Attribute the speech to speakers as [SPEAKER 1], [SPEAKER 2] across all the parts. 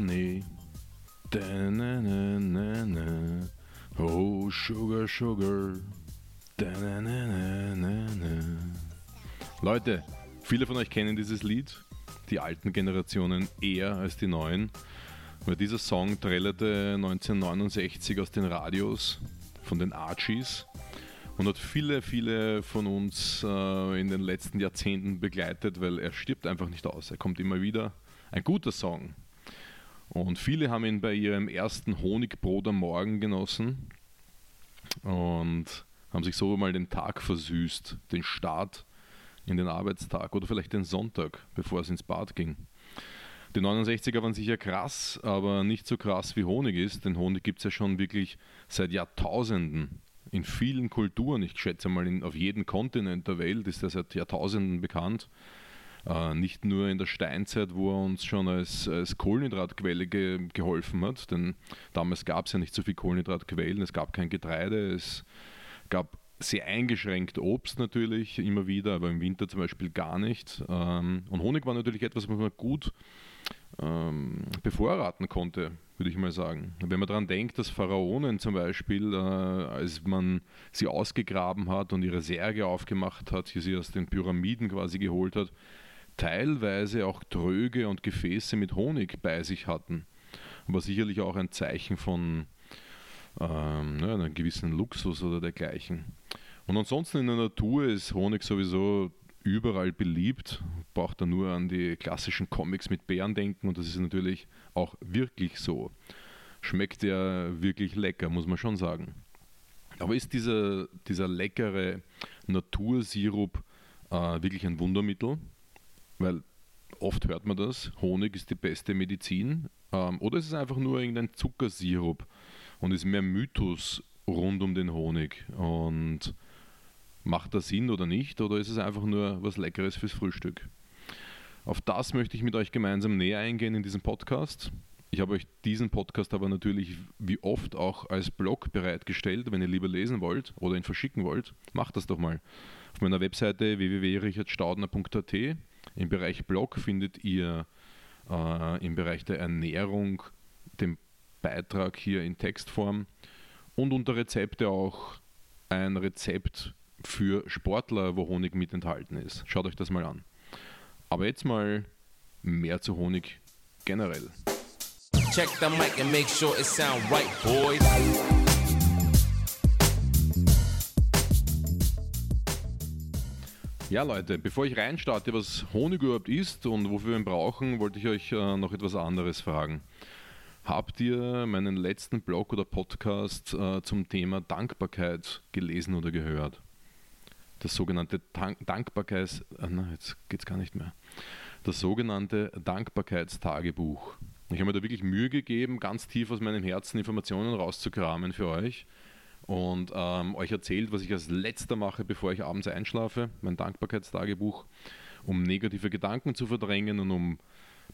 [SPEAKER 1] honey. Oh, sugar, sugar. Leute, viele von euch kennen dieses Lied, die alten Generationen eher als die neuen, weil dieser Song trällerte 1969 aus den Radios von den Archies und hat viele, viele von uns äh, in den letzten Jahrzehnten begleitet, weil er stirbt einfach nicht aus. Er kommt immer wieder. Ein guter Song. Und viele haben ihn bei ihrem ersten Honigbrot am Morgen genossen und haben sich so mal den Tag versüßt, den Start in den Arbeitstag oder vielleicht den Sonntag, bevor es ins Bad ging. Die 69er waren sicher krass, aber nicht so krass wie Honig ist, denn Honig gibt es ja schon wirklich seit Jahrtausenden in vielen Kulturen. Ich schätze mal, in, auf jedem Kontinent der Welt ist er seit Jahrtausenden bekannt. Äh, nicht nur in der Steinzeit, wo er uns schon als, als Kohlenhydratquelle ge geholfen hat, denn damals gab es ja nicht so viel Kohlenhydratquellen, es gab kein Getreide, es gab sehr eingeschränkt Obst natürlich immer wieder, aber im Winter zum Beispiel gar nicht. Ähm, und Honig war natürlich etwas, was man gut ähm, bevorraten konnte, würde ich mal sagen. Wenn man daran denkt, dass Pharaonen zum Beispiel, äh, als man sie ausgegraben hat und ihre Särge aufgemacht hat, hier sie aus den Pyramiden quasi geholt hat, teilweise auch Tröge und Gefäße mit Honig bei sich hatten. War sicherlich auch ein Zeichen von ähm, ja, einem gewissen Luxus oder dergleichen. Und ansonsten in der Natur ist Honig sowieso überall beliebt. Braucht da nur an die klassischen Comics mit Bären denken und das ist natürlich auch wirklich so. Schmeckt ja wirklich lecker, muss man schon sagen. Aber ist dieser, dieser leckere Natursirup äh, wirklich ein Wundermittel? Weil oft hört man das, Honig ist die beste Medizin. Ähm, oder ist es einfach nur irgendein Zuckersirup und ist mehr Mythos rund um den Honig? Und macht das Sinn oder nicht? Oder ist es einfach nur was Leckeres fürs Frühstück? Auf das möchte ich mit euch gemeinsam näher eingehen in diesem Podcast. Ich habe euch diesen Podcast aber natürlich wie oft auch als Blog bereitgestellt. Wenn ihr lieber lesen wollt oder ihn verschicken wollt, macht das doch mal. Auf meiner Webseite www.richardstaudner.at im Bereich Blog findet ihr äh, im Bereich der Ernährung den Beitrag hier in Textform und unter Rezepte auch ein Rezept für Sportler, wo Honig mit enthalten ist. Schaut euch das mal an. Aber jetzt mal mehr zu Honig generell. Check the mic and make sure it sound right, boys. Ja, Leute, bevor ich reinstarte, was Honig überhaupt ist und wofür wir ihn brauchen, wollte ich euch äh, noch etwas anderes fragen. Habt ihr meinen letzten Blog oder Podcast äh, zum Thema Dankbarkeit gelesen oder gehört? Das sogenannte Dank Dankbarkeits... Äh, na, jetzt geht es gar nicht mehr. Das sogenannte Dankbarkeitstagebuch. Ich habe mir da wirklich Mühe gegeben, ganz tief aus meinem Herzen Informationen rauszukramen für euch und ähm, euch erzählt, was ich als letzter mache, bevor ich abends einschlafe, mein Dankbarkeitstagebuch, um negative Gedanken zu verdrängen und um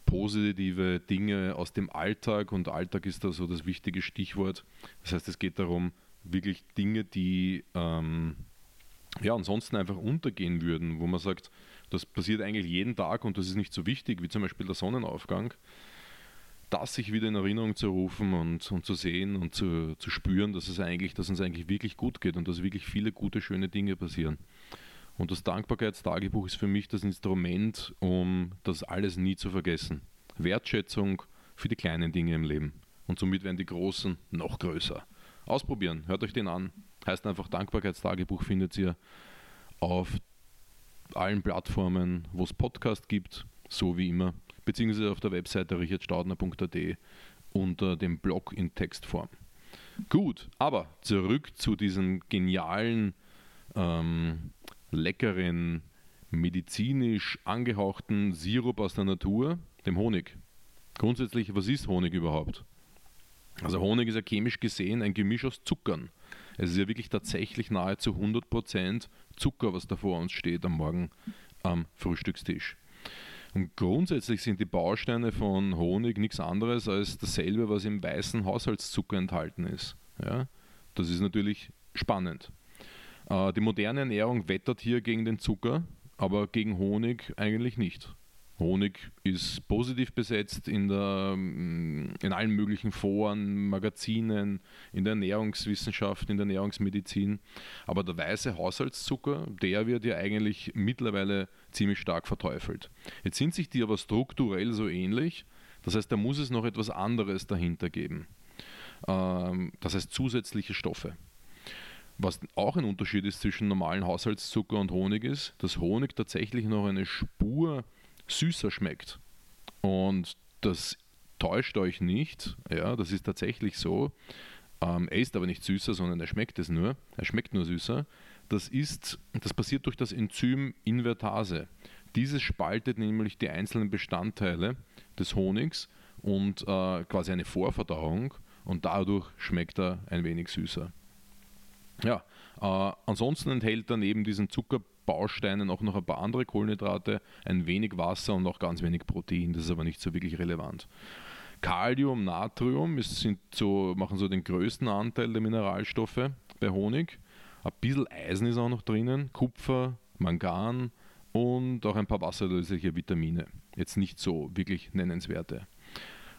[SPEAKER 1] positive Dinge aus dem Alltag und Alltag ist da so das wichtige Stichwort. Das heißt, es geht darum, wirklich Dinge, die ähm, ja ansonsten einfach untergehen würden, wo man sagt, das passiert eigentlich jeden Tag und das ist nicht so wichtig, wie zum Beispiel der Sonnenaufgang das sich wieder in Erinnerung zu rufen und, und zu sehen und zu, zu spüren, dass es eigentlich, dass uns eigentlich wirklich gut geht und dass wirklich viele gute, schöne Dinge passieren. Und das Dankbarkeitstagebuch ist für mich das Instrument, um das alles nie zu vergessen. Wertschätzung für die kleinen Dinge im Leben. Und somit werden die großen noch größer. Ausprobieren, hört euch den an. Heißt einfach Dankbarkeitstagebuch findet ihr auf allen Plattformen, wo es Podcast gibt, so wie immer beziehungsweise auf der Webseite richardstaudner.at unter dem Blog in Textform. Gut, aber zurück zu diesem genialen, ähm, leckeren, medizinisch angehauchten Sirup aus der Natur, dem Honig. Grundsätzlich, was ist Honig überhaupt? Also Honig ist ja chemisch gesehen ein Gemisch aus Zuckern. Es ist ja wirklich tatsächlich nahezu 100% Zucker, was da vor uns steht am Morgen am Frühstückstisch. Und grundsätzlich sind die Bausteine von Honig nichts anderes als dasselbe, was im weißen Haushaltszucker enthalten ist. Ja? Das ist natürlich spannend. Äh, die moderne Ernährung wettert hier gegen den Zucker, aber gegen Honig eigentlich nicht. Honig ist positiv besetzt in, der, in allen möglichen Foren, Magazinen, in der Ernährungswissenschaft, in der Ernährungsmedizin. Aber der weiße Haushaltszucker, der wird ja eigentlich mittlerweile ziemlich stark verteufelt. Jetzt sind sich die aber strukturell so ähnlich, das heißt, da muss es noch etwas anderes dahinter geben. Ähm, das heißt zusätzliche Stoffe. Was auch ein Unterschied ist zwischen normalen Haushaltszucker und Honig ist, dass Honig tatsächlich noch eine Spur süßer schmeckt. Und das täuscht euch nicht, ja, das ist tatsächlich so. Ähm, er ist aber nicht süßer, sondern er schmeckt es nur. Er schmeckt nur süßer. Das, ist, das passiert durch das Enzym Invertase. Dieses spaltet nämlich die einzelnen Bestandteile des Honigs und äh, quasi eine Vorverdauung und dadurch schmeckt er ein wenig süßer. Ja, äh, ansonsten enthält er neben diesen Zuckerbausteinen auch noch ein paar andere Kohlenhydrate, ein wenig Wasser und auch ganz wenig Protein. Das ist aber nicht so wirklich relevant. Kalium, Natrium ist, sind so, machen so den größten Anteil der Mineralstoffe bei Honig. Ein bisschen Eisen ist auch noch drinnen, Kupfer, Mangan und auch ein paar wasserlösliche Vitamine. Jetzt nicht so wirklich nennenswerte.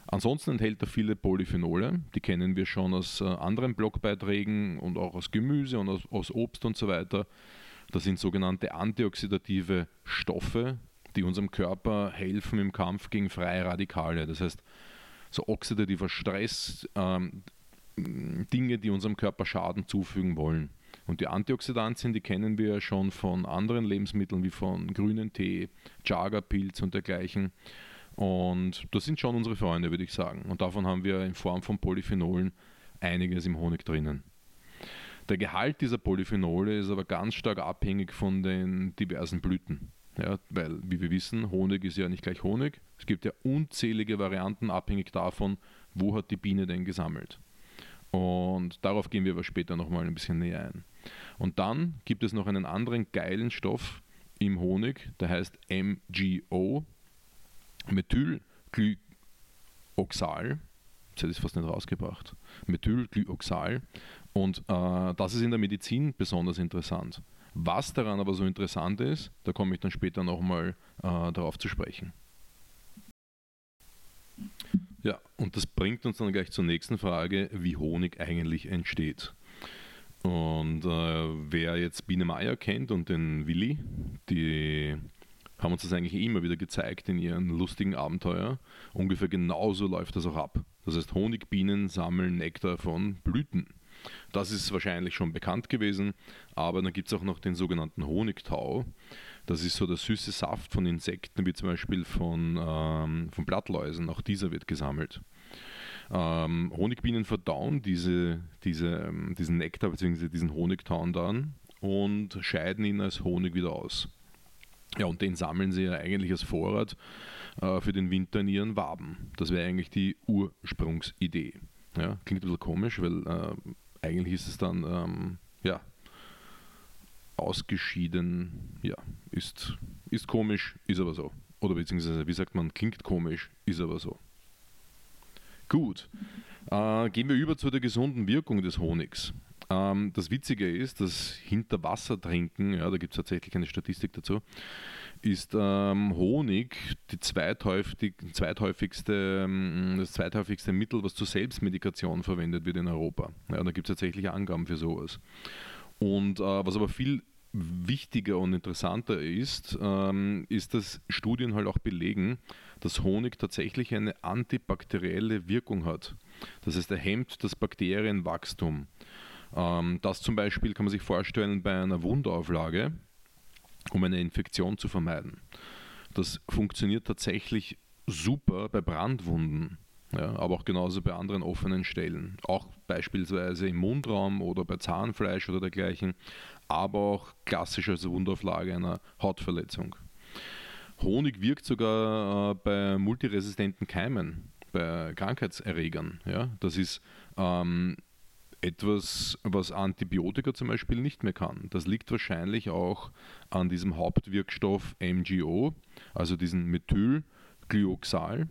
[SPEAKER 1] Ansonsten enthält er viele Polyphenole, die kennen wir schon aus äh, anderen Blogbeiträgen und auch aus Gemüse und aus, aus Obst und so weiter. Das sind sogenannte antioxidative Stoffe, die unserem Körper helfen im Kampf gegen freie Radikale. Das heißt, so oxidativer Stress, ähm, Dinge, die unserem Körper Schaden zufügen wollen. Und die Antioxidantien, die kennen wir schon von anderen Lebensmitteln wie von grünen Tee, Chaga-Pilz und dergleichen. Und das sind schon unsere Freunde, würde ich sagen. Und davon haben wir in Form von Polyphenolen einiges im Honig drinnen. Der Gehalt dieser Polyphenole ist aber ganz stark abhängig von den diversen Blüten. Ja, weil, wie wir wissen, Honig ist ja nicht gleich Honig. Es gibt ja unzählige Varianten, abhängig davon, wo hat die Biene denn gesammelt. Und darauf gehen wir aber später nochmal ein bisschen näher ein. Und dann gibt es noch einen anderen geilen Stoff im Honig, der heißt MGO, Methylglyoxal, jetzt hätte ich fast nicht rausgebracht, Methylglyoxal und äh, das ist in der Medizin besonders interessant. Was daran aber so interessant ist, da komme ich dann später nochmal äh, darauf zu sprechen. Ja, und das bringt uns dann gleich zur nächsten Frage, wie Honig eigentlich entsteht. Und äh, wer jetzt Biene Meier kennt und den Willi, die haben uns das eigentlich immer wieder gezeigt in ihren lustigen Abenteuer. Ungefähr genauso läuft das auch ab. Das heißt, Honigbienen sammeln Nektar von Blüten. Das ist wahrscheinlich schon bekannt gewesen, aber dann gibt es auch noch den sogenannten Honigtau. Das ist so der süße Saft von Insekten, wie zum Beispiel von, ähm, von Blattläusen. Auch dieser wird gesammelt. Ähm, Honigbienen verdauen diese, diese, ähm, diesen Nektar bzw. diesen Honigtau dann und scheiden ihn als Honig wieder aus. Ja, und den sammeln sie ja eigentlich als Vorrat äh, für den Winter in ihren Waben. Das wäre eigentlich die Ursprungsidee. Ja, klingt ein bisschen komisch, weil äh, eigentlich ist es dann, ähm, ja, ausgeschieden, ja, ist, ist komisch, ist aber so. Oder beziehungsweise, wie sagt man, klingt komisch, ist aber so. Gut, äh, gehen wir über zu der gesunden Wirkung des Honigs. Ähm, das Witzige ist, dass hinter Wasser trinken, ja, da gibt es tatsächlich eine Statistik dazu, ist ähm, Honig die zweithäufig, zweithäufigste, ähm, das zweithäufigste Mittel, was zur Selbstmedikation verwendet wird in Europa. Ja, da gibt es tatsächlich Angaben für sowas. Und äh, was aber viel wichtiger und interessanter ist, ähm, ist, dass Studien halt auch belegen, dass Honig tatsächlich eine antibakterielle Wirkung hat. Das heißt, er hemmt das Bakterienwachstum. Ähm, das zum Beispiel kann man sich vorstellen bei einer Wundauflage, um eine Infektion zu vermeiden. Das funktioniert tatsächlich super bei Brandwunden. Ja, aber auch genauso bei anderen offenen Stellen. Auch beispielsweise im Mundraum oder bei Zahnfleisch oder dergleichen, aber auch klassisch als Wundauflage einer Hautverletzung. Honig wirkt sogar äh, bei multiresistenten Keimen, bei Krankheitserregern. Ja? Das ist ähm, etwas, was Antibiotika zum Beispiel nicht mehr kann. Das liegt wahrscheinlich auch an diesem Hauptwirkstoff MGO, also diesem Methylglyoxal.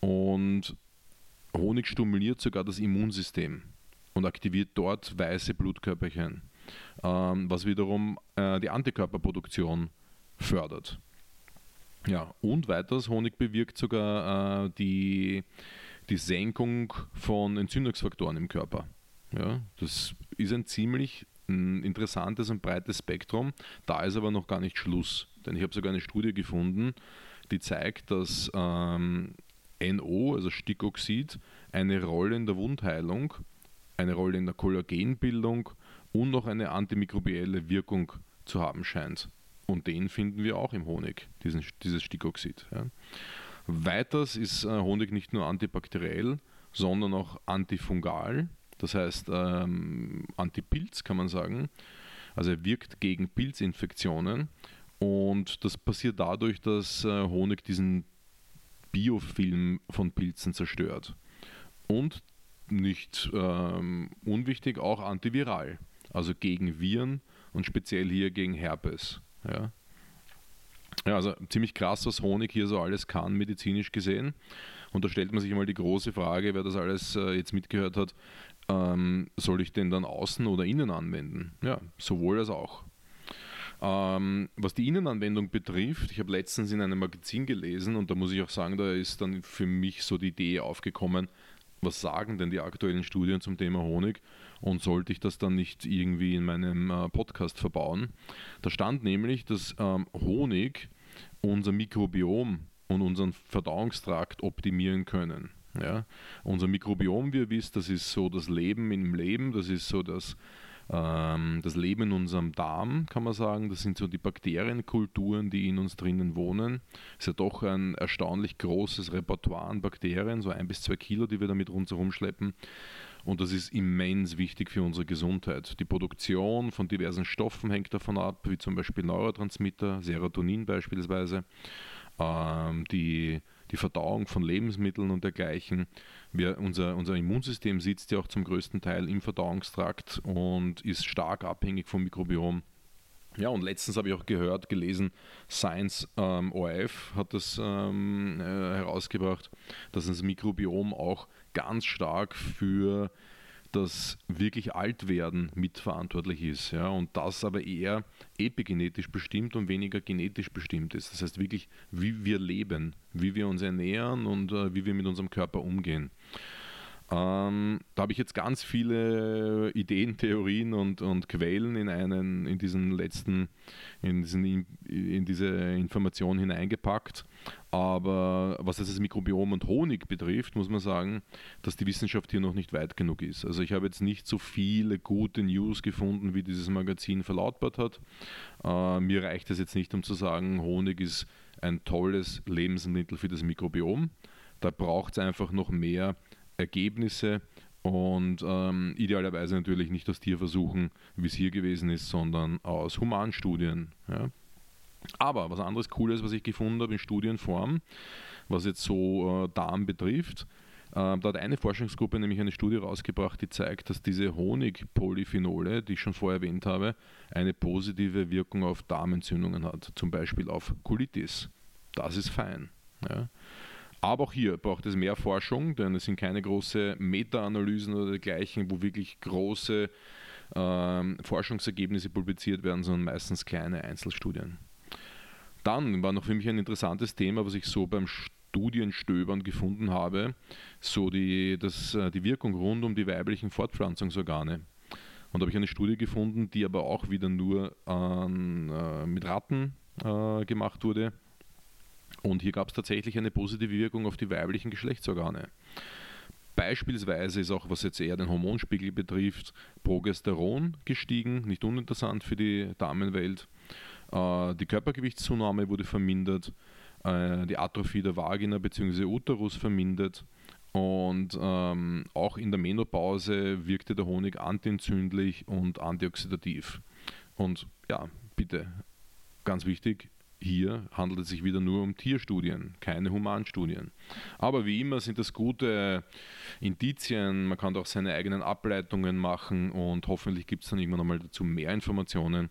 [SPEAKER 1] Und Honig stimuliert sogar das Immunsystem und aktiviert dort weiße Blutkörperchen, ähm, was wiederum äh, die Antikörperproduktion fördert. Ja, und weiters, Honig bewirkt sogar äh, die, die Senkung von Entzündungsfaktoren im Körper. Ja, das ist ein ziemlich ein interessantes und breites Spektrum. Da ist aber noch gar nicht Schluss. Denn ich habe sogar eine Studie gefunden, die zeigt, dass ähm, NO, also Stickoxid, eine Rolle in der Wundheilung, eine Rolle in der Kollagenbildung und noch eine antimikrobielle Wirkung zu haben scheint. Und den finden wir auch im Honig, diesen, dieses Stickoxid. Ja. Weiters ist äh, Honig nicht nur antibakteriell, sondern auch antifungal, das heißt ähm, Antipilz kann man sagen. Also er wirkt gegen Pilzinfektionen und das passiert dadurch, dass äh, Honig diesen Biofilm von Pilzen zerstört. Und nicht ähm, unwichtig, auch antiviral, also gegen Viren und speziell hier gegen Herpes. Ja. ja, also ziemlich krass, was Honig hier so alles kann, medizinisch gesehen. Und da stellt man sich mal die große Frage, wer das alles äh, jetzt mitgehört hat, ähm, soll ich den dann außen oder innen anwenden? Ja, sowohl als auch. Ähm, was die Innenanwendung betrifft, ich habe letztens in einem Magazin gelesen und da muss ich auch sagen, da ist dann für mich so die Idee aufgekommen, was sagen denn die aktuellen Studien zum Thema Honig und sollte ich das dann nicht irgendwie in meinem äh, Podcast verbauen? Da stand nämlich, dass ähm, Honig unser Mikrobiom und unseren Verdauungstrakt optimieren können. Ja? Unser Mikrobiom, wie ihr wisst, das ist so das Leben im Leben, das ist so das ähm, das Leben in unserem Darm, kann man sagen. Das sind so die Bakterienkulturen, die in uns drinnen wohnen. Ist ja doch ein erstaunlich großes Repertoire an Bakterien, so ein bis zwei Kilo, die wir damit rundherum schleppen. Und das ist immens wichtig für unsere Gesundheit. Die Produktion von diversen Stoffen hängt davon ab, wie zum Beispiel Neurotransmitter, Serotonin beispielsweise. Ähm, die die Verdauung von Lebensmitteln und dergleichen. Wir, unser, unser Immunsystem sitzt ja auch zum größten Teil im Verdauungstrakt und ist stark abhängig vom Mikrobiom. Ja, und letztens habe ich auch gehört, gelesen, Science ähm, ORF hat das ähm, äh, herausgebracht, dass das Mikrobiom auch ganz stark für das wirklich Altwerden mitverantwortlich ist. Ja, und das aber eher epigenetisch bestimmt und weniger genetisch bestimmt ist. Das heißt wirklich, wie wir leben, wie wir uns ernähren und äh, wie wir mit unserem Körper umgehen. Ähm, da habe ich jetzt ganz viele Ideen, Theorien und, und Quellen in, einen, in diesen letzten, in, diesen, in diese Information hineingepackt. Aber was das Mikrobiom und Honig betrifft, muss man sagen, dass die Wissenschaft hier noch nicht weit genug ist. Also ich habe jetzt nicht so viele gute News gefunden, wie dieses Magazin verlautbart hat. Äh, mir reicht es jetzt nicht, um zu sagen, Honig ist ein tolles Lebensmittel für das Mikrobiom. Da braucht es einfach noch mehr Ergebnisse und ähm, idealerweise natürlich nicht aus Tierversuchen, wie es hier gewesen ist, sondern aus Humanstudien. Ja. Aber was anderes Cooles, was ich gefunden habe in Studienform, was jetzt so äh, Darm betrifft, äh, da hat eine Forschungsgruppe nämlich eine Studie rausgebracht, die zeigt, dass diese Honigpolyphenole, die ich schon vorher erwähnt habe, eine positive Wirkung auf Darmentzündungen hat, zum Beispiel auf Colitis. Das ist fein. Ja. Aber auch hier braucht es mehr Forschung, denn es sind keine großen Meta-Analysen oder dergleichen, wo wirklich große ähm, Forschungsergebnisse publiziert werden, sondern meistens kleine Einzelstudien. Dann war noch für mich ein interessantes Thema, was ich so beim Studienstöbern gefunden habe, so die, das, äh, die Wirkung rund um die weiblichen Fortpflanzungsorgane. Und da habe ich eine Studie gefunden, die aber auch wieder nur an, äh, mit Ratten äh, gemacht wurde und hier gab es tatsächlich eine positive Wirkung auf die weiblichen Geschlechtsorgane. Beispielsweise ist auch, was jetzt eher den Hormonspiegel betrifft, Progesteron gestiegen, nicht uninteressant für die Damenwelt. Äh, die Körpergewichtszunahme wurde vermindert, äh, die Atrophie der Vagina bzw. Uterus vermindert und ähm, auch in der Menopause wirkte der Honig antientzündlich und antioxidativ. Und ja, bitte, ganz wichtig, hier handelt es sich wieder nur um Tierstudien, keine Humanstudien. Aber wie immer sind das gute Indizien, man kann auch seine eigenen Ableitungen machen und hoffentlich gibt es dann irgendwann einmal dazu mehr Informationen.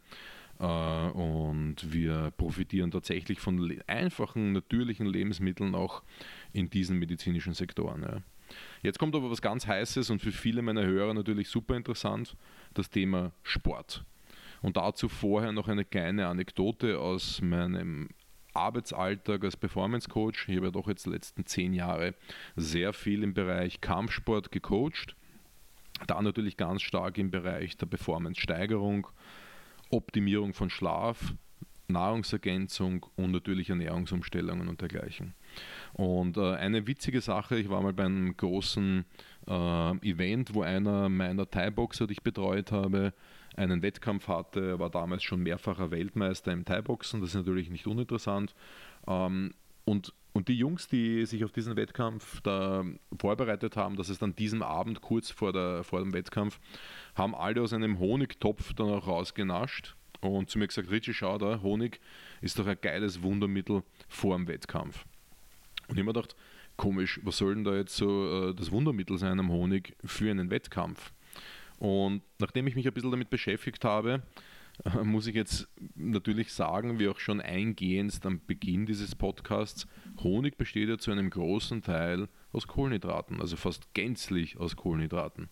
[SPEAKER 1] Äh, und wir profitieren tatsächlich von einfachen, natürlichen Lebensmitteln auch in diesen medizinischen Sektoren. Jetzt kommt aber was ganz Heißes und für viele meiner Hörer natürlich super interessant, das Thema Sport. Und dazu vorher noch eine kleine Anekdote aus meinem Arbeitsalltag als Performance Coach. Ich habe ja doch jetzt die letzten zehn Jahre sehr viel im Bereich Kampfsport gecoacht. Da natürlich ganz stark im Bereich der Performance-Steigerung, Optimierung von Schlaf, Nahrungsergänzung und natürlich Ernährungsumstellungen und dergleichen. Und äh, eine witzige Sache, ich war mal bei einem großen äh, Event, wo einer meiner Thai-Boxer, die ich betreut habe, einen Wettkampf hatte, war damals schon mehrfacher Weltmeister im Thai-Boxen, das ist natürlich nicht uninteressant. Ähm, und, und die Jungs, die sich auf diesen Wettkampf da vorbereitet haben, dass es dann diesen Abend kurz vor, der, vor dem Wettkampf, haben alle aus einem Honigtopf dann auch rausgenascht und zu mir gesagt, Richie, schau da, Honig ist doch ein geiles Wundermittel vor dem Wettkampf. Und ich habe mir gedacht, komisch, was soll denn da jetzt so äh, das Wundermittel sein am Honig für einen Wettkampf? Und nachdem ich mich ein bisschen damit beschäftigt habe, äh, muss ich jetzt natürlich sagen, wie auch schon eingehend am Beginn dieses Podcasts, Honig besteht ja zu einem großen Teil aus Kohlenhydraten, also fast gänzlich aus Kohlenhydraten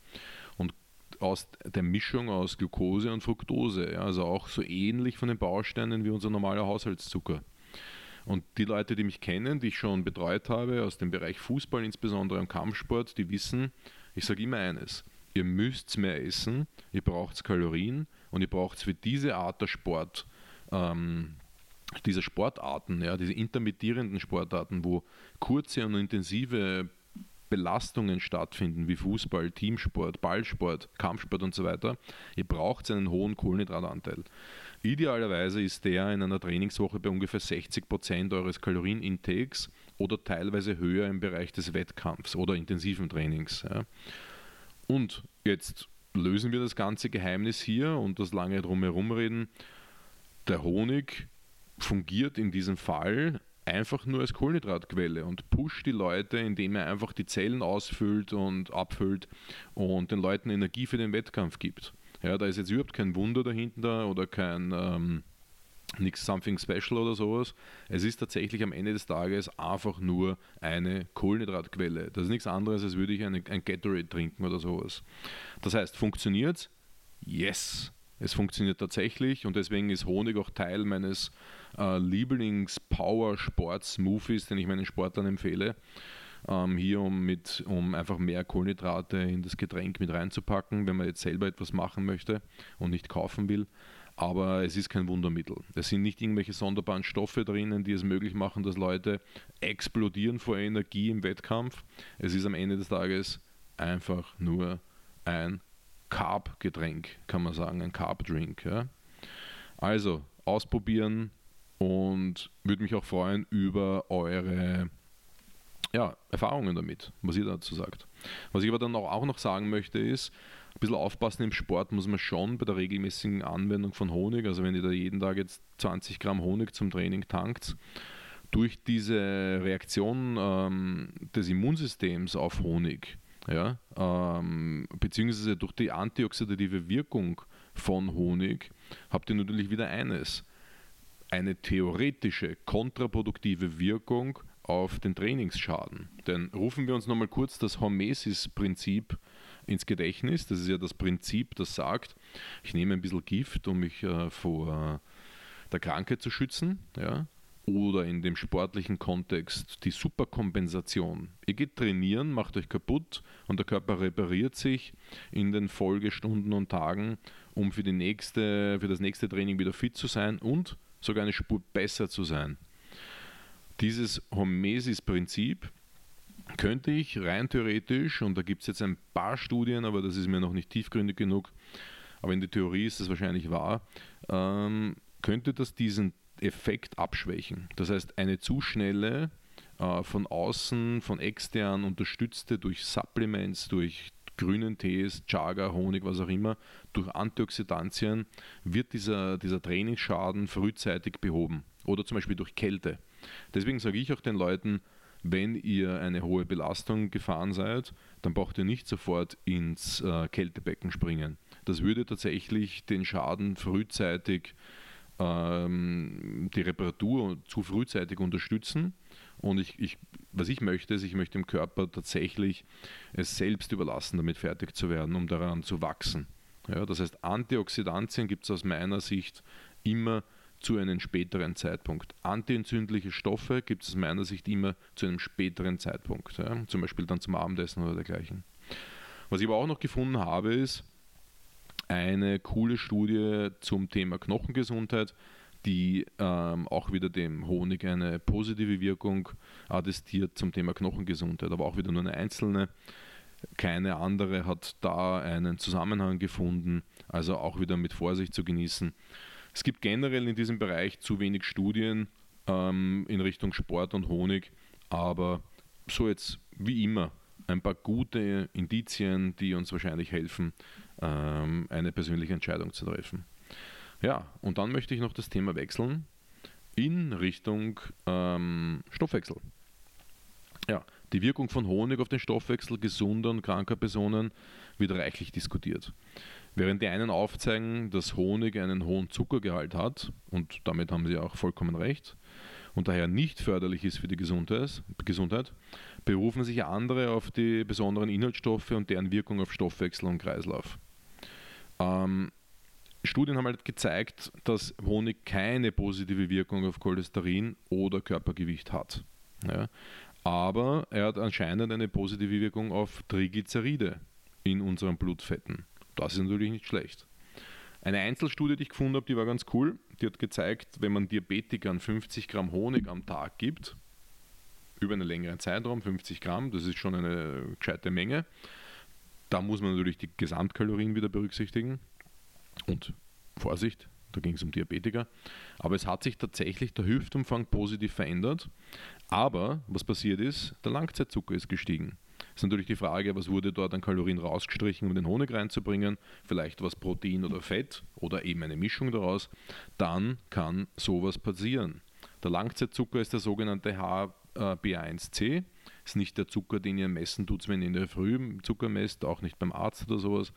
[SPEAKER 1] aus der Mischung aus Glucose und Fructose, also auch so ähnlich von den Bausteinen wie unser normaler Haushaltszucker. Und die Leute, die mich kennen, die ich schon betreut habe, aus dem Bereich Fußball, insbesondere im Kampfsport, die wissen, ich sage immer eines, ihr müsst mehr essen, ihr braucht Kalorien und ihr braucht für diese Art der Sport, ähm, diese Sportarten, ja, diese intermittierenden Sportarten, wo kurze und intensive Belastungen stattfinden, wie Fußball, Teamsport, Ballsport, Kampfsport und so weiter, ihr braucht einen hohen Kohlenhydratanteil. Idealerweise ist der in einer Trainingswoche bei ungefähr 60 Prozent eures Kalorienintakes oder teilweise höher im Bereich des Wettkampfs oder intensiven Trainings. Ja. Und jetzt lösen wir das ganze Geheimnis hier und das lange drumherum reden. Der Honig fungiert in diesem Fall einfach nur als Kohlenhydratquelle und pusht die Leute, indem er einfach die Zellen ausfüllt und abfüllt und den Leuten Energie für den Wettkampf gibt. Ja, da ist jetzt überhaupt kein Wunder dahinter oder kein ähm, nichts something special oder sowas. Es ist tatsächlich am Ende des Tages einfach nur eine Kohlenhydratquelle. Das ist nichts anderes, als würde ich eine, ein Gatorade trinken oder sowas. Das heißt, funktioniert es? Yes. Es funktioniert tatsächlich und deswegen ist Honig auch Teil meines äh, Lieblings-Power-Sport-Smoothies, den ich meinen Sportlern empfehle. Ähm, hier, um, mit, um einfach mehr Kohlenhydrate in das Getränk mit reinzupacken, wenn man jetzt selber etwas machen möchte und nicht kaufen will. Aber es ist kein Wundermittel. Es sind nicht irgendwelche sonderbaren Stoffe drinnen, die es möglich machen, dass Leute explodieren vor Energie im Wettkampf. Es ist am Ende des Tages einfach nur ein Carb-Getränk, kann man sagen, ein Carb-Drink. Ja? Also ausprobieren, und würde mich auch freuen über eure ja, Erfahrungen damit, was ihr dazu sagt. Was ich aber dann auch noch sagen möchte ist, ein bisschen aufpassen im Sport muss man schon bei der regelmäßigen Anwendung von Honig, also wenn ihr da jeden Tag jetzt 20 Gramm Honig zum Training tankt, durch diese Reaktion ähm, des Immunsystems auf Honig, ja, ähm, beziehungsweise durch die antioxidative Wirkung von Honig, habt ihr natürlich wieder eines eine theoretische kontraproduktive Wirkung auf den Trainingsschaden. Denn rufen wir uns nochmal kurz das Hormesis-Prinzip ins Gedächtnis. Das ist ja das Prinzip, das sagt, ich nehme ein bisschen Gift, um mich äh, vor der Krankheit zu schützen. Ja? Oder in dem sportlichen Kontext die Superkompensation. Ihr geht trainieren, macht euch kaputt und der Körper repariert sich in den Folgestunden und Tagen, um für, die nächste, für das nächste Training wieder fit zu sein und sogar eine Spur besser zu sein. Dieses Hormesis-Prinzip könnte ich rein theoretisch, und da gibt es jetzt ein paar Studien, aber das ist mir noch nicht tiefgründig genug, aber in der Theorie ist das wahrscheinlich wahr, ähm, könnte das diesen Effekt abschwächen. Das heißt, eine zu schnelle, äh, von außen, von extern unterstützte durch Supplements, durch grünen Tees, Chaga, Honig, was auch immer, durch Antioxidantien wird dieser, dieser Trainingsschaden frühzeitig behoben. Oder zum Beispiel durch Kälte. Deswegen sage ich auch den Leuten, wenn ihr eine hohe Belastung gefahren seid, dann braucht ihr nicht sofort ins äh, Kältebecken springen. Das würde tatsächlich den Schaden frühzeitig, ähm, die Reparatur zu frühzeitig unterstützen und ich, ich, was ich möchte, ist, ich möchte dem Körper tatsächlich es selbst überlassen, damit fertig zu werden, um daran zu wachsen. Ja, das heißt, Antioxidantien gibt es aus meiner Sicht immer zu einem späteren Zeitpunkt. Antientzündliche Stoffe gibt es aus meiner Sicht immer zu einem späteren Zeitpunkt, ja? zum Beispiel dann zum Abendessen oder dergleichen. Was ich aber auch noch gefunden habe, ist eine coole Studie zum Thema Knochengesundheit, die ähm, auch wieder dem Honig eine positive Wirkung attestiert zum Thema Knochengesundheit, aber auch wieder nur eine einzelne. Keine andere hat da einen Zusammenhang gefunden, also auch wieder mit Vorsicht zu genießen. Es gibt generell in diesem Bereich zu wenig Studien ähm, in Richtung Sport und Honig, aber so jetzt wie immer ein paar gute Indizien, die uns wahrscheinlich helfen, ähm, eine persönliche Entscheidung zu treffen. Ja, und dann möchte ich noch das Thema wechseln in Richtung ähm, Stoffwechsel. Ja, die Wirkung von Honig auf den Stoffwechsel gesunder und kranker Personen wird reichlich diskutiert. Während die einen aufzeigen, dass Honig einen hohen Zuckergehalt hat, und damit haben sie auch vollkommen recht, und daher nicht förderlich ist für die Gesundheit, berufen sich andere auf die besonderen Inhaltsstoffe und deren Wirkung auf Stoffwechsel und Kreislauf. Ähm, Studien haben halt gezeigt, dass Honig keine positive Wirkung auf Cholesterin oder Körpergewicht hat. Ja. Aber er hat anscheinend eine positive Wirkung auf Triglyceride in unseren Blutfetten. Das ist natürlich nicht schlecht. Eine Einzelstudie, die ich gefunden habe, die war ganz cool. Die hat gezeigt, wenn man Diabetikern 50 Gramm Honig am Tag gibt, über einen längeren Zeitraum, 50 Gramm, das ist schon eine gescheite Menge. Da muss man natürlich die Gesamtkalorien wieder berücksichtigen. Und Vorsicht, da ging es um Diabetiker. Aber es hat sich tatsächlich der Hüftumfang positiv verändert. Aber was passiert ist, der Langzeitzucker ist gestiegen. Ist natürlich die Frage, was wurde dort an Kalorien rausgestrichen, um den Honig reinzubringen, vielleicht was Protein oder Fett oder eben eine Mischung daraus, dann kann sowas passieren. Der Langzeitzucker ist der sogenannte HbA1c, ist nicht der Zucker, den ihr messen tut, wenn ihr in der Früh Zucker messt, auch nicht beim Arzt oder sowas,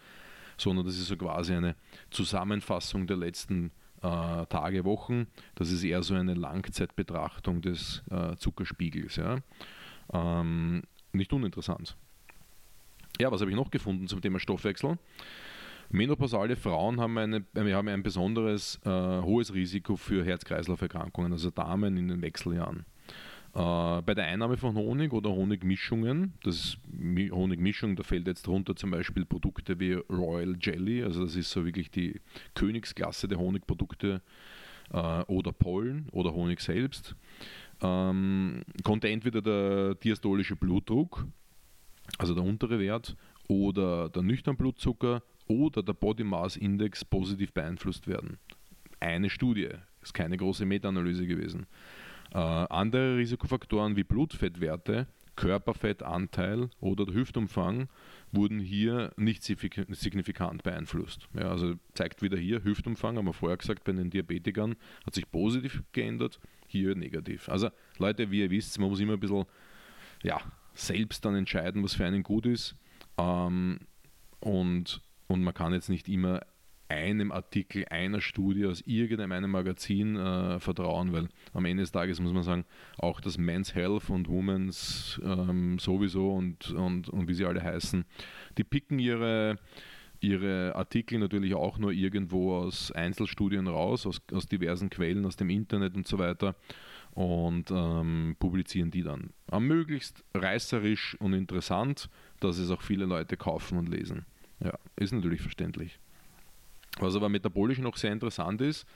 [SPEAKER 1] sondern das ist so quasi eine Zusammenfassung der letzten äh, Tage, Wochen. Das ist eher so eine Langzeitbetrachtung des äh, Zuckerspiegels. Ja. Ähm, nicht uninteressant. Ja, was habe ich noch gefunden zum Thema Stoffwechsel? Menopausale Frauen haben, eine, haben ein besonderes äh, hohes Risiko für Herz-Kreislauf-Erkrankungen, also Damen in den Wechseljahren. Äh, bei der Einnahme von Honig oder Honigmischungen, das ist Honigmischung, da fällt jetzt drunter zum Beispiel Produkte wie Royal Jelly, also das ist so wirklich die Königsklasse der Honigprodukte äh, oder Pollen oder Honig selbst, ähm, konnte entweder der diastolische Blutdruck, also der untere Wert, oder der nüchtern Blutzucker oder der Body Mass Index positiv beeinflusst werden. Eine Studie, ist keine große Meta-Analyse gewesen. Äh, andere Risikofaktoren wie Blutfettwerte, Körperfettanteil oder der Hüftumfang wurden hier nicht signifikant beeinflusst. Ja, also zeigt wieder hier, Hüftumfang, haben wir vorher gesagt, bei den Diabetikern hat sich positiv geändert, hier negativ. Also Leute, wie ihr wisst, man muss immer ein bisschen ja, selbst dann entscheiden, was für einen gut ist. Ähm, und, und man kann jetzt nicht immer einem Artikel einer Studie aus irgendeinem Magazin äh, vertrauen, weil am Ende des Tages muss man sagen, auch das Men's Health und Women's ähm, sowieso und, und, und wie sie alle heißen, die picken ihre, ihre Artikel natürlich auch nur irgendwo aus Einzelstudien raus, aus, aus diversen Quellen, aus dem Internet und so weiter und ähm, publizieren die dann. Am möglichst reißerisch und interessant, dass es auch viele Leute kaufen und lesen. Ja, ist natürlich verständlich. Was aber metabolisch noch sehr interessant ist,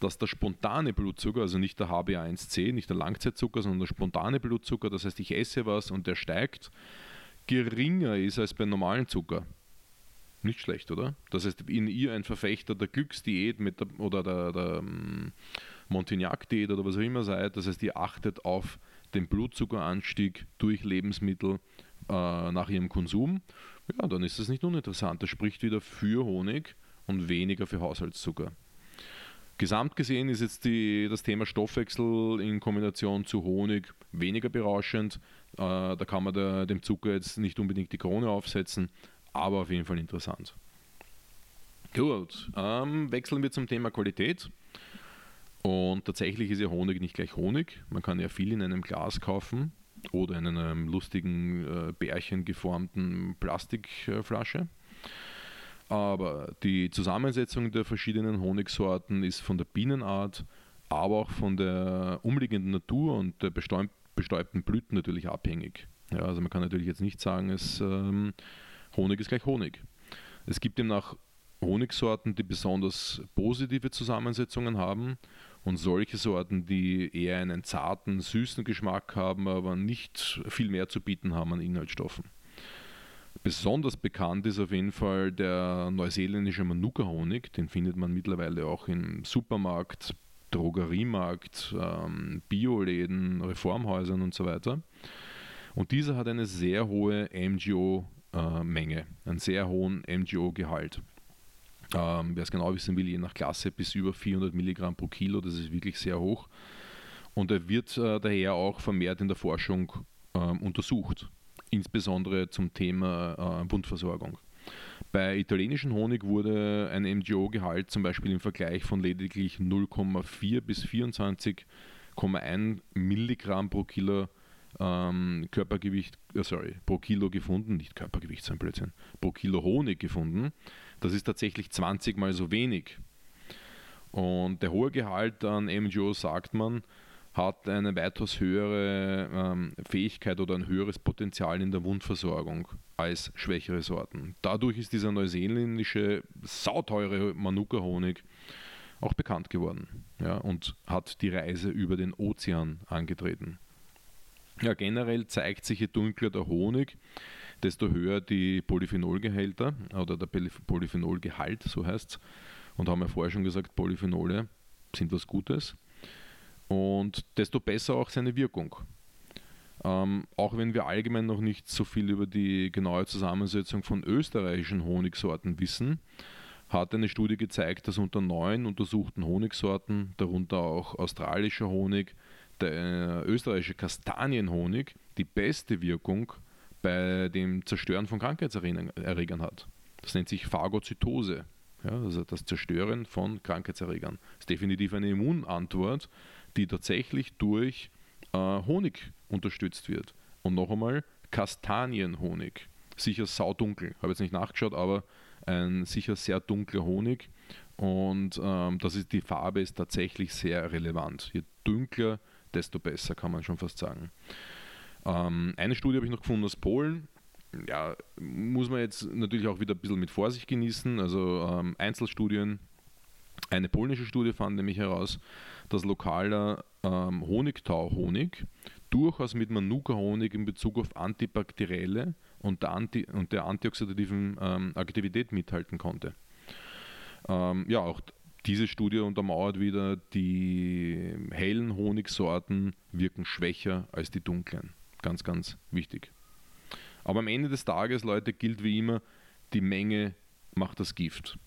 [SPEAKER 1] dass der spontane Blutzucker, also nicht der HbA1c, nicht der Langzeitzucker, sondern der spontane Blutzucker, das heißt, ich esse was und der steigt, geringer ist als beim normalen Zucker. Nicht schlecht, oder? Das heißt, in ihr ein Verfechter der Glücksdiät mit der, oder der, der ähm, Montignac-Diät oder was auch immer seid, das heißt, ihr achtet auf den Blutzuckeranstieg durch Lebensmittel äh, nach ihrem Konsum, ja, dann ist das nicht uninteressant. Das spricht wieder für Honig und weniger für Haushaltszucker. Gesamt gesehen ist jetzt die, das Thema Stoffwechsel in Kombination zu Honig weniger berauschend. Äh, da kann man der, dem Zucker jetzt nicht unbedingt die Krone aufsetzen, aber auf jeden Fall interessant. Gut, ähm, wechseln wir zum Thema Qualität. Und tatsächlich ist ja Honig nicht gleich Honig. Man kann ja viel in einem Glas kaufen oder in einer lustigen äh, Bärchen geformten Plastikflasche. Aber die Zusammensetzung der verschiedenen Honigsorten ist von der Bienenart aber auch von der umliegenden Natur und der bestäubten Blüten natürlich abhängig. Ja, also man kann natürlich jetzt nicht sagen, es, ähm, Honig ist gleich Honig. Es gibt demnach Honigsorten, die besonders positive Zusammensetzungen haben und solche Sorten, die eher einen zarten, süßen Geschmack haben, aber nicht viel mehr zu bieten haben an Inhaltsstoffen. Besonders bekannt ist auf jeden Fall der neuseeländische Manuka-Honig. Den findet man mittlerweile auch im Supermarkt, Drogeriemarkt, ähm, Bioläden, Reformhäusern und so weiter. Und dieser hat eine sehr hohe MGO-Menge, äh, einen sehr hohen MGO-Gehalt. Ähm, Wer es genau wissen will, je nach Klasse bis über 400 Milligramm pro Kilo, das ist wirklich sehr hoch. Und er wird äh, daher auch vermehrt in der Forschung äh, untersucht, insbesondere zum Thema äh, Wundversorgung. Bei italienischen Honig wurde ein MGO-Gehalt zum Beispiel im Vergleich von lediglich 0,4 bis 24,1 Milligramm pro Kilo ähm, Körpergewicht, äh, sorry, pro Kilo gefunden, nicht Körpergewicht, sein Blödsinn, pro Kilo Honig gefunden. Das ist tatsächlich 20 mal so wenig. Und der hohe Gehalt an MGO, sagt man, hat eine weitaus höhere ähm, Fähigkeit oder ein höheres Potenzial in der Wundversorgung als schwächere Sorten. Dadurch ist dieser neuseeländische sauteure Manuka-Honig auch bekannt geworden ja, und hat die Reise über den Ozean angetreten. Ja, generell zeigt sich, je dunkler der Honig, desto höher die Polyphenolgehälter oder der Polyphenolgehalt, so heißt es. Und haben wir vorher schon gesagt, Polyphenole sind was Gutes. Und desto besser auch seine Wirkung. Ähm, auch wenn wir allgemein noch nicht so viel über die genaue Zusammensetzung von österreichischen Honigsorten wissen, hat eine Studie gezeigt, dass unter neun untersuchten Honigsorten, darunter auch australischer Honig, der äh, österreichische Kastanienhonig die beste Wirkung bei dem Zerstören von Krankheitserregern hat. Das nennt sich Phagozytose, ja, also das Zerstören von Krankheitserregern. Das ist definitiv eine Immunantwort, die tatsächlich durch äh, Honig unterstützt wird. Und noch einmal, Kastanienhonig. Sicher saudunkel, habe jetzt nicht nachgeschaut, aber ein sicher sehr dunkler Honig. Und ähm, das ist, die Farbe ist tatsächlich sehr relevant. Je dunkler, desto besser, kann man schon fast sagen. Ähm, eine Studie habe ich noch gefunden aus Polen. Ja, muss man jetzt natürlich auch wieder ein bisschen mit Vorsicht genießen. Also ähm, Einzelstudien. Eine polnische Studie fand nämlich heraus, dass lokaler ähm, Honigtau-Honig durchaus mit Manuka-Honig in Bezug auf antibakterielle und der, Anti und der antioxidativen ähm, Aktivität mithalten konnte. Ähm, ja, auch diese Studie untermauert wieder, die hellen Honigsorten wirken schwächer als die dunklen. Ganz, ganz wichtig. Aber am Ende des Tages, Leute, gilt wie immer, die Menge macht das Gift.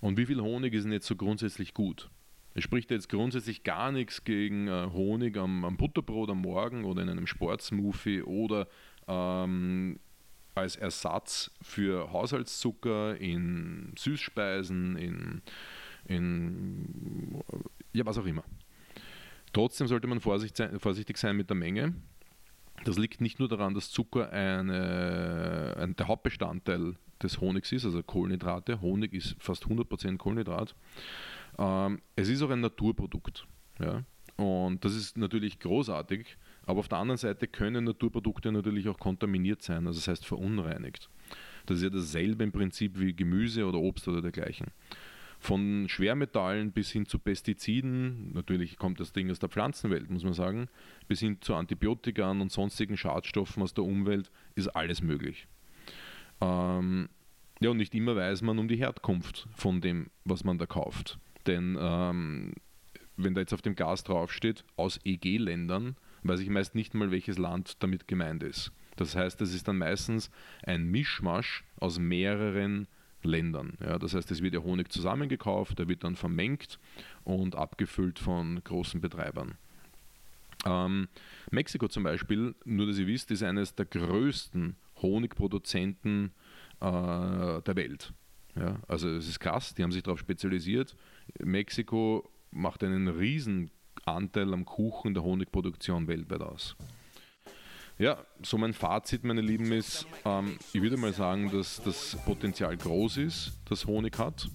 [SPEAKER 1] Und wie viel Honig ist denn jetzt so grundsätzlich gut? Es spricht jetzt grundsätzlich gar nichts gegen äh, Honig am, am, Butterbrot am Morgen oder in einem Sportsmoothie oder ähm, als Ersatz für Haushaltszucker in Süßspeisen, in, in ja, was auch immer. Trotzdem sollte man vorsichtig sein mit der Menge. Das liegt nicht nur daran, dass Zucker eine, ein, der Hauptbestandteil des Honigs ist, also Kohlenhydrate. Honig ist fast 100% Kohlenhydrat. Ähm, es ist auch ein Naturprodukt. Ja? Und das ist natürlich großartig, aber auf der anderen Seite können Naturprodukte natürlich auch kontaminiert sein, also das heißt verunreinigt. Das ist ja dasselbe im Prinzip wie Gemüse oder Obst oder dergleichen. Von Schwermetallen bis hin zu Pestiziden, natürlich kommt das Ding aus der Pflanzenwelt, muss man sagen, bis hin zu Antibiotika und sonstigen Schadstoffen aus der Umwelt, ist alles möglich. Ähm, ja, und nicht immer weiß man um die Herkunft von dem, was man da kauft. Denn ähm, wenn da jetzt auf dem Gas draufsteht, aus EG-Ländern, weiß ich meist nicht mal, welches Land damit gemeint ist. Das heißt, es ist dann meistens ein Mischmasch aus mehreren Ländern. Ja, das heißt, es wird ja Honig zusammengekauft, der wird dann vermengt und abgefüllt von großen Betreibern. Ähm, Mexiko zum Beispiel, nur dass ihr wisst, ist eines der größten Honigproduzenten äh, der Welt. Ja, also es ist krass, die haben sich darauf spezialisiert. Mexiko macht einen riesen Anteil am Kuchen der Honigproduktion weltweit aus. Ja, so mein Fazit, meine Lieben, ist, ähm, ich würde mal sagen, dass das Potenzial groß ist, das Honig hat.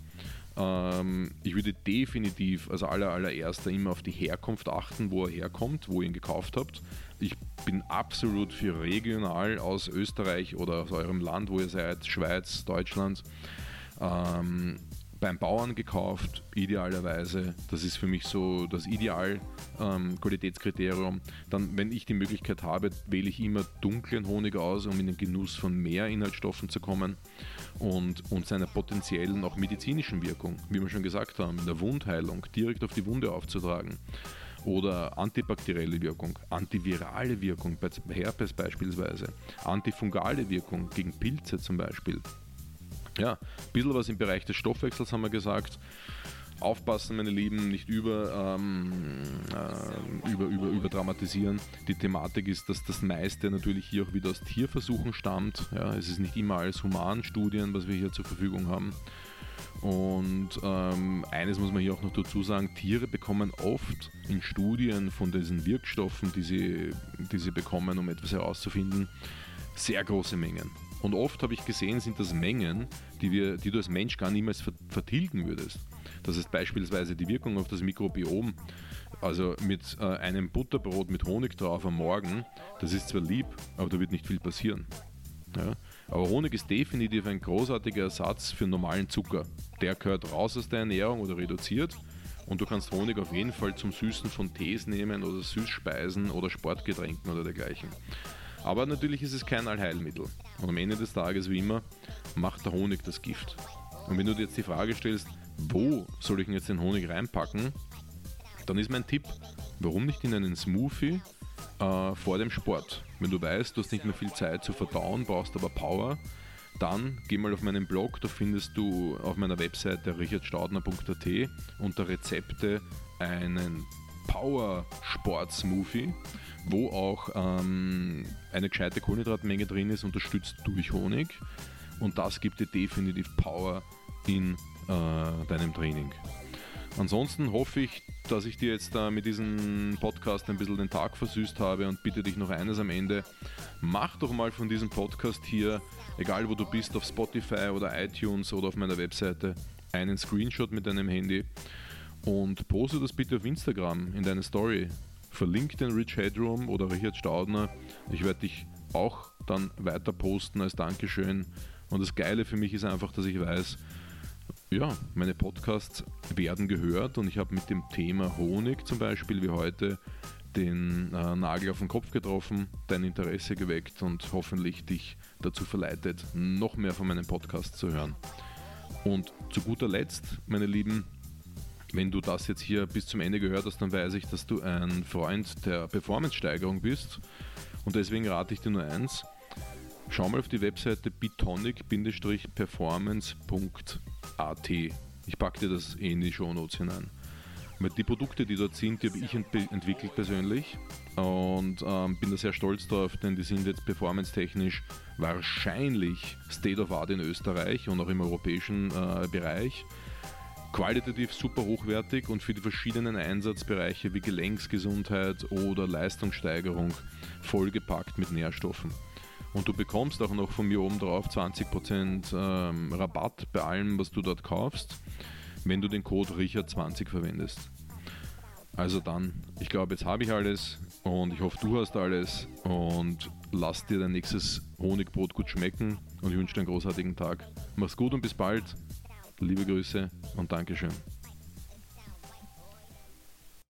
[SPEAKER 1] Ähm, ich würde definitiv als aller, allererster immer auf die Herkunft achten, wo er herkommt, wo ihr ihn gekauft habt. Ich bin absolut für regional aus Österreich oder aus eurem Land, wo ihr seid, Schweiz, Deutschland. Ähm, beim Bauern gekauft, idealerweise. Das ist für mich so das Ideal-Qualitätskriterium. Ähm, Dann, wenn ich die Möglichkeit habe, wähle ich immer dunklen Honig aus, um in den Genuss von mehr Inhaltsstoffen zu kommen und, und seiner potenziellen auch medizinischen Wirkung, wie wir schon gesagt haben, in der Wundheilung direkt auf die Wunde aufzutragen oder antibakterielle Wirkung, antivirale Wirkung bei Herpes beispielsweise, antifungale Wirkung gegen Pilze zum Beispiel. Ja, ein bisschen was im Bereich des Stoffwechsels haben wir gesagt. Aufpassen, meine Lieben, nicht über, ähm, äh, über, über, über dramatisieren. Die Thematik ist, dass das meiste natürlich hier auch wieder aus Tierversuchen stammt. Ja, es ist nicht immer alles Humanstudien, was wir hier zur Verfügung haben. Und ähm, eines muss man hier auch noch dazu sagen, Tiere bekommen oft in Studien von diesen Wirkstoffen, die sie, die sie bekommen, um etwas herauszufinden, sehr große Mengen. Und oft habe ich gesehen, sind das Mengen, die, wir, die du als Mensch gar niemals vertilgen würdest. Das ist beispielsweise die Wirkung auf das Mikrobiom. Also mit äh, einem Butterbrot mit Honig drauf am Morgen, das ist zwar lieb, aber da wird nicht viel passieren. Ja? Aber Honig ist definitiv ein großartiger Ersatz für normalen Zucker. Der gehört raus aus der Ernährung oder reduziert. Und du kannst Honig auf jeden Fall zum Süßen von Tees nehmen oder Süßspeisen oder Sportgetränken oder dergleichen. Aber natürlich ist es kein Allheilmittel. Und am Ende des Tages, wie immer, macht der Honig das Gift. Und wenn du dir jetzt die Frage stellst, wo soll ich denn jetzt den Honig reinpacken, dann ist mein Tipp, warum nicht in einen Smoothie äh, vor dem Sport? Wenn du weißt, du hast nicht mehr viel Zeit zu verdauen, brauchst aber Power, dann geh mal auf meinen Blog, da findest du auf meiner Webseite richardstaudner.at unter Rezepte einen Power Sport Smoothie, wo auch ähm, eine gescheite Kohlenhydratmenge drin ist, unterstützt durch Honig. Und das gibt dir definitiv Power in äh, deinem Training. Ansonsten hoffe ich, dass ich dir jetzt äh, mit diesem Podcast ein bisschen den Tag versüßt habe und bitte dich noch eines am Ende. Mach doch mal von diesem Podcast hier, egal wo du bist, auf Spotify oder iTunes oder auf meiner Webseite, einen Screenshot mit deinem Handy und poste das bitte auf Instagram in deine Story. Verlink den Rich Headroom oder Richard Staudner. Ich werde dich auch dann weiter posten als Dankeschön. Und das Geile für mich ist einfach, dass ich weiß, ja, meine Podcasts werden gehört und ich habe mit dem Thema Honig zum Beispiel wie heute den äh, Nagel auf den Kopf getroffen, dein Interesse geweckt und hoffentlich dich dazu verleitet, noch mehr von meinem Podcast zu hören. Und zu guter Letzt, meine Lieben, wenn du das jetzt hier bis zum Ende gehört hast, dann weiß ich, dass du ein Freund der Performance-Steigerung bist. Und deswegen rate ich dir nur eins. Schau mal auf die Webseite bitonic-performance.at. Ich packe dir das eh in die Show Notes hinein. Weil die Produkte, die dort sind, die habe ich ent entwickelt persönlich und ähm, bin da sehr stolz drauf, denn die sind jetzt performance-technisch wahrscheinlich State of Art in Österreich und auch im europäischen äh, Bereich qualitativ super hochwertig und für die verschiedenen Einsatzbereiche wie Gelenksgesundheit oder Leistungssteigerung vollgepackt mit Nährstoffen. Und du bekommst auch noch von mir oben drauf 20% ähm, Rabatt bei allem, was du dort kaufst, wenn du den Code Richard20 verwendest. Also dann, ich glaube, jetzt habe ich alles und ich hoffe, du hast alles und lass dir dein nächstes Honigbrot gut schmecken und ich wünsche dir einen großartigen Tag. Mach's gut und bis bald. Liebe Grüße und Dankeschön.